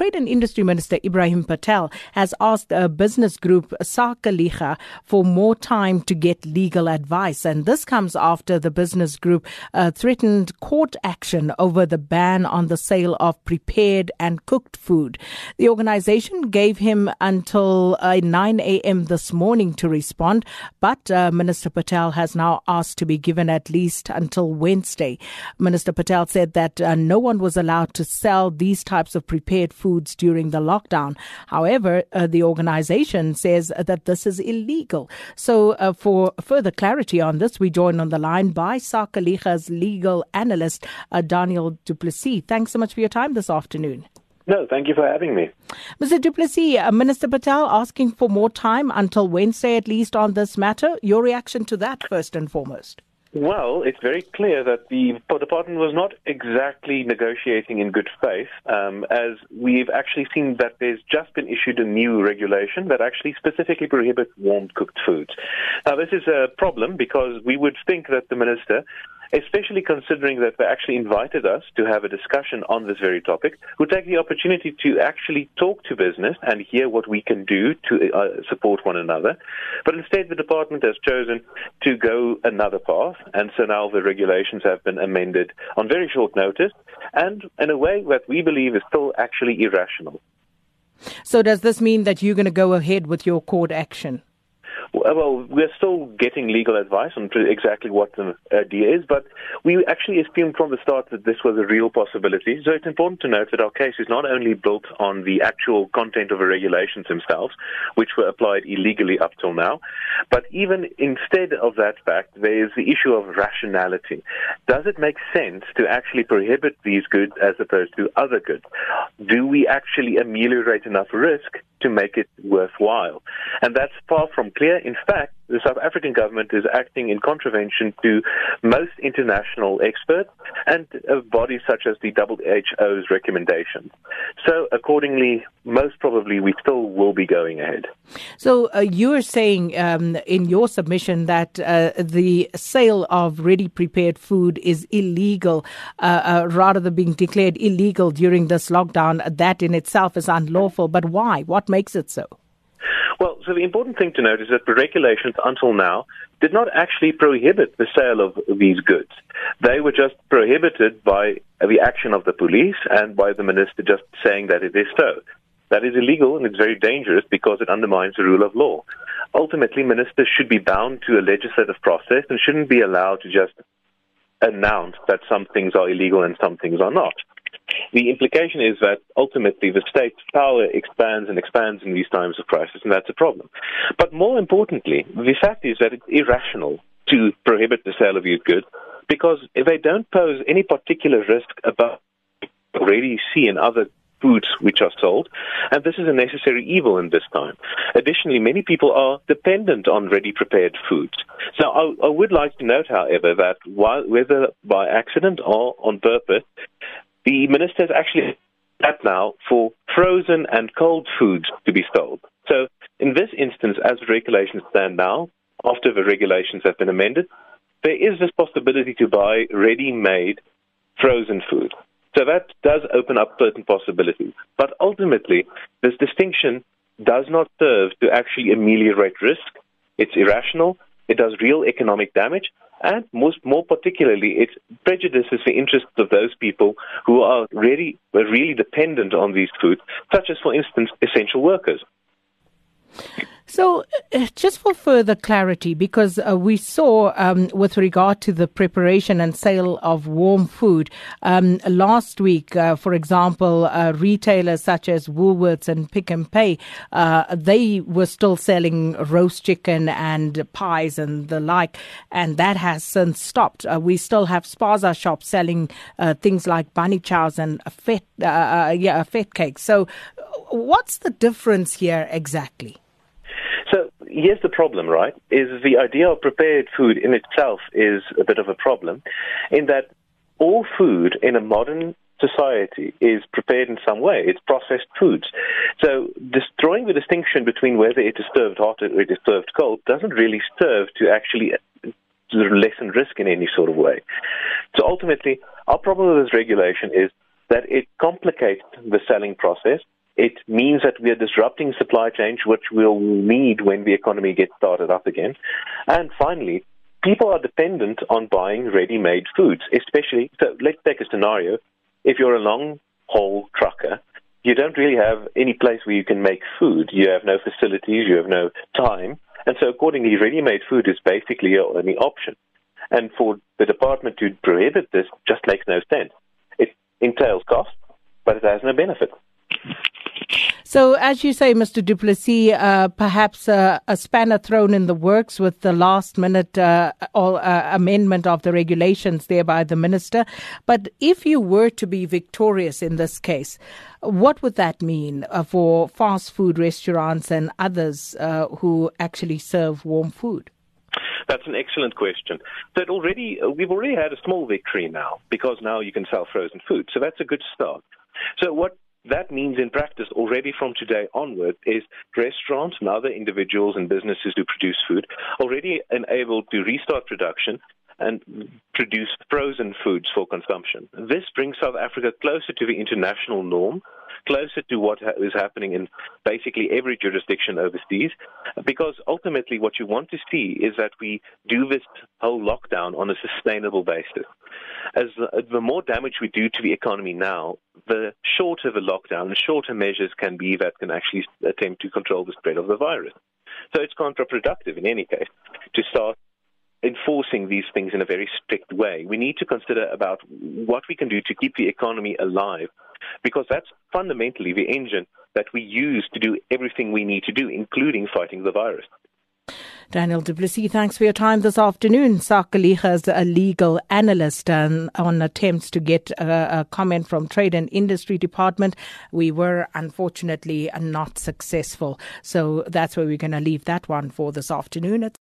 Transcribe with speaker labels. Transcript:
Speaker 1: Trade and Industry Minister Ebrahim Patel has asked a business group, Sakeliga, for more time to get legal advice. And this comes after the business group uh, threatened court action over the ban on the sale of prepared and cooked food. The organization gave him until uh, 9 a.m. this morning to respond, but uh, Minister Patel has now asked to be given at least until Wednesday. Minister Patel said that uh, no one was allowed to sell these types of prepared foods during the lockdown. However, uh, the organization says that this is illegal. So, uh, for further clarity on this, we join on the line by Sakeliga's legal analyst, uh, Daniel du Plessis. Thanks so much for your time this afternoon.
Speaker 2: No, thank you for having me.
Speaker 1: Mr. du Plessis, uh, Minister Patel asking for more time until Wednesday at least on this matter. Your reaction to that, first and foremost?
Speaker 2: Well, it's very clear that the department was not exactly negotiating in good faith, um, as we've actually seen that there's just been issued a new regulation that actually specifically prohibits warm cooked foods. Now, this is a problem because we would think that the minister especially considering that they actually invited us to have a discussion on this very topic, we take the opportunity to actually talk to business and hear what we can do to uh, support one another. But instead, the department has chosen to go another path, and so now the regulations have been amended on very short notice, and in a way that we believe is still actually irrational.
Speaker 1: So, does this mean that you're going to go ahead with your court action?
Speaker 2: Uh, well, we're still getting legal advice on exactly what the uh, idea is, but we actually assumed from the start that this was a real possibility. So it's important to note that our case is not only built on the actual content of the regulations themselves, which were applied illegally up till now, but even instead of that fact, there is the issue of rationality. Does it make sense to actually prohibit these goods as opposed to other goods? Do we actually ameliorate enough risk to make it worthwhile? And that's far from clear. In fact, the South African government is acting in contravention to most international experts and bodies such as the WHO's recommendations. So, accordingly, most probably we still will be going ahead.
Speaker 1: So, uh, you're saying um, in your submission that uh, the sale of ready prepared food is illegal uh, uh rather than being declared illegal during this lockdown. That in itself is unlawful. But why? What makes it so?
Speaker 2: Well, so the important thing to note is that the regulations until now did not actually prohibit the sale of these goods. They were just prohibited by the action of the police and by the minister just saying that it is so. That is illegal and it's very dangerous because it undermines the rule of law. Ultimately, ministers should be bound to a legislative process and shouldn't be allowed to just announce that some things are illegal and some things are not. The implication is that ultimately the state's power expands and expands in these times of crisis, and that's a problem. But more importantly, the fact is that it's irrational to prohibit the sale of these goods because they don't pose any particular risk about already see in other foods which are sold, and this is a necessary evil in this time. Additionally, many people are dependent on ready prepared foods. So I, I would like to note, however, that while, whether by accident or on purpose, the minister has actually that now for frozen and cold foods to be sold. So in this instance, as the regulations stand now, after the regulations have been amended, there is this possibility to buy ready-made frozen food. So that does open up certain possibilities. But ultimately, this distinction does not serve to actually ameliorate risk. It's irrational. It does real economic damage and most more particularly it prejudices the interests of those people who are really really dependent on these foods, such as for instance essential workers.
Speaker 1: So, uh, just for further clarity, because uh, we saw um, with regard to the preparation and sale of warm food um, last week, uh, for example, uh, retailers such as Woolworths and Pick n Pay, uh, they were still selling roast chicken and pies and the like, and that has since stopped. Uh, we still have spaza shops selling things like bunny chows and fat, yeah, fat cakes. So, what's the difference here exactly?
Speaker 2: So here's the problem, right? Is the idea of prepared food in itself is a bit of a problem, in that all food in a modern society is prepared in some way. It's processed foods. So destroying the distinction between whether it is served hot or it is served cold doesn't really serve to actually uh, lessen risk in any sort of way. So ultimately, our problem with this regulation is that it complicates the selling process. It means that we are disrupting supply chains, which we'll need when the economy gets started up again. And finally, people are dependent on buying ready-made foods, especially, so let's take a scenario. If you're a long haul trucker, you don't really have any place where you can make food. You have no facilities, you have no time. And so accordingly, ready-made food is basically your only option. And for the department to prohibit this just makes no sense. It entails cost, but it has no benefit.
Speaker 1: So, as you say, Mr. du Plessis, uh, perhaps a spanner thrown in the works with the last minute uh, all, uh, amendment of the regulations there by the minister. But if you were to be victorious in this case, what would that mean uh, for fast food restaurants and others uh, who actually serve warm food?
Speaker 2: That's an excellent question. That already we've already had a small victory now because now you can sell frozen food. So that's a good start. So what that means in practice already from today onward is restaurants and other individuals and businesses who produce food already enabled to restart production and produce frozen foods for consumption. This brings South Africa closer to the international norm closer to what is happening in basically every jurisdiction overseas, because ultimately what you want to see is that we do this whole lockdown on a sustainable basis. As the, the more damage we do to the economy now, the shorter the lockdown, the shorter measures can be that can actually attempt to control the spread of the virus. So it's counterproductive in any case to start enforcing these things in a very strict way. We need to consider about what we can do to keep the economy alive because that's fundamentally the engine that we use to do everything we need to do, including fighting the virus.
Speaker 1: Daniel du Plessis, thanks for your time this afternoon. Sakeliga is a legal analyst and on attempts to get a, a, comment from Trade and Industry Department. We were unfortunately not successful. So that's where we're going to leave that one for this afternoon. It's